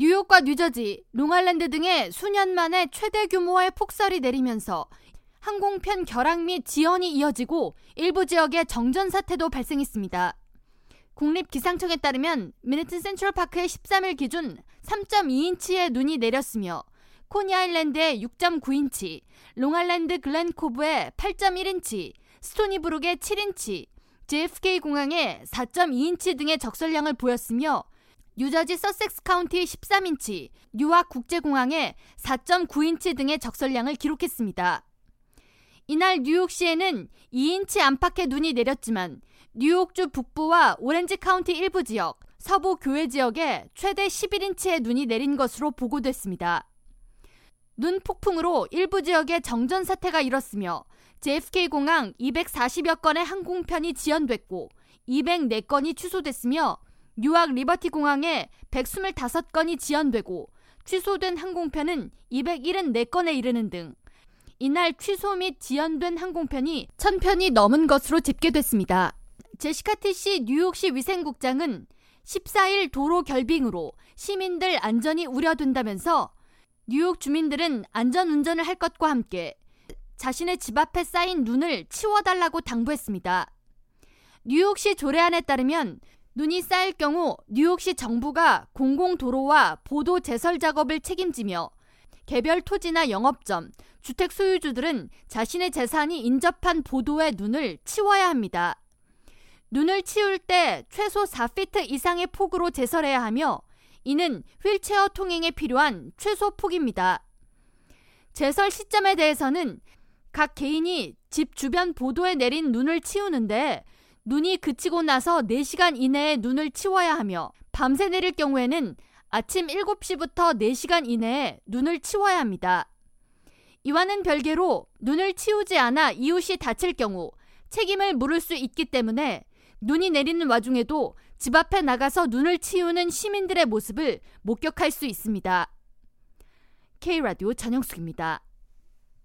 뉴욕과 뉴저지, 롱아일랜드 등에 수년 만에 최대 규모의 폭설이 내리면서 항공편 결항 및 지연이 이어지고 일부 지역에 정전 사태도 발생했습니다. 국립기상청에 따르면 맨해튼 센트럴파크의 13일 기준 3.2인치의 눈이 내렸으며 코니 아일랜드에 6.9인치, 롱아일랜드 글렌코브에 8.1인치, 스토니브룩에 7인치, JFK 공항에 4.2인치 등의 적설량을 보였으며 뉴저지 서섹스 카운티 13인치, 뉴왁 국제공항에 4.9인치 등의 적설량을 기록했습니다. 이날 뉴욕시에는 2인치 안팎의 눈이 내렸지만 뉴욕주 북부와 오렌지 카운티 일부 지역, 서부 교외 지역에 최대 11인치의 눈이 내린 것으로 보고됐습니다. 눈 폭풍으로 일부 지역에 정전 사태가 일었으며 JFK 공항 240여 건의 항공편이 지연됐고 204건이 취소됐으며 뉴악 리버티 공항에 125건이 지연되고 취소된 항공편은 274건에 이르는 등 이날 취소 및 지연된 항공편이 1000편이 넘은 것으로 집계됐습니다. 제시카 티시 뉴욕시 위생국장은 14일 도로 결빙으로 시민들 안전이 우려된다면서 뉴욕 주민들은 안전 운전을 할 것과 함께 자신의 집 앞에 쌓인 눈을 치워달라고 당부했습니다. 뉴욕시 조례안에 따르면 눈이 쌓일 경우 뉴욕시 정부가 공공도로와 보도 제설 작업을 책임지며 개별 토지나 영업점, 주택 소유주들은 자신의 재산이 인접한 보도의 눈을 치워야 합니다. 눈을 치울 때 최소 4피트 이상의 폭으로 제설해야 하며 이는 휠체어 통행에 필요한 최소 폭입니다. 제설 시점에 대해서는 각 개인이 집 주변 보도에 내린 눈을 치우는데 눈이 그치고 나서 4시간 이내에 눈을 치워야 하며 밤새 내릴 경우에는 아침 7시부터 4시간 이내에 눈을 치워야 합니다. 이와는 별개로 눈을 치우지 않아 이웃이 다칠 경우 책임을 물을 수 있기 때문에 눈이 내리는 와중에도 집 앞에 나가서 눈을 치우는 시민들의 모습을 목격할 수 있습니다. K라디오 전영숙입니다.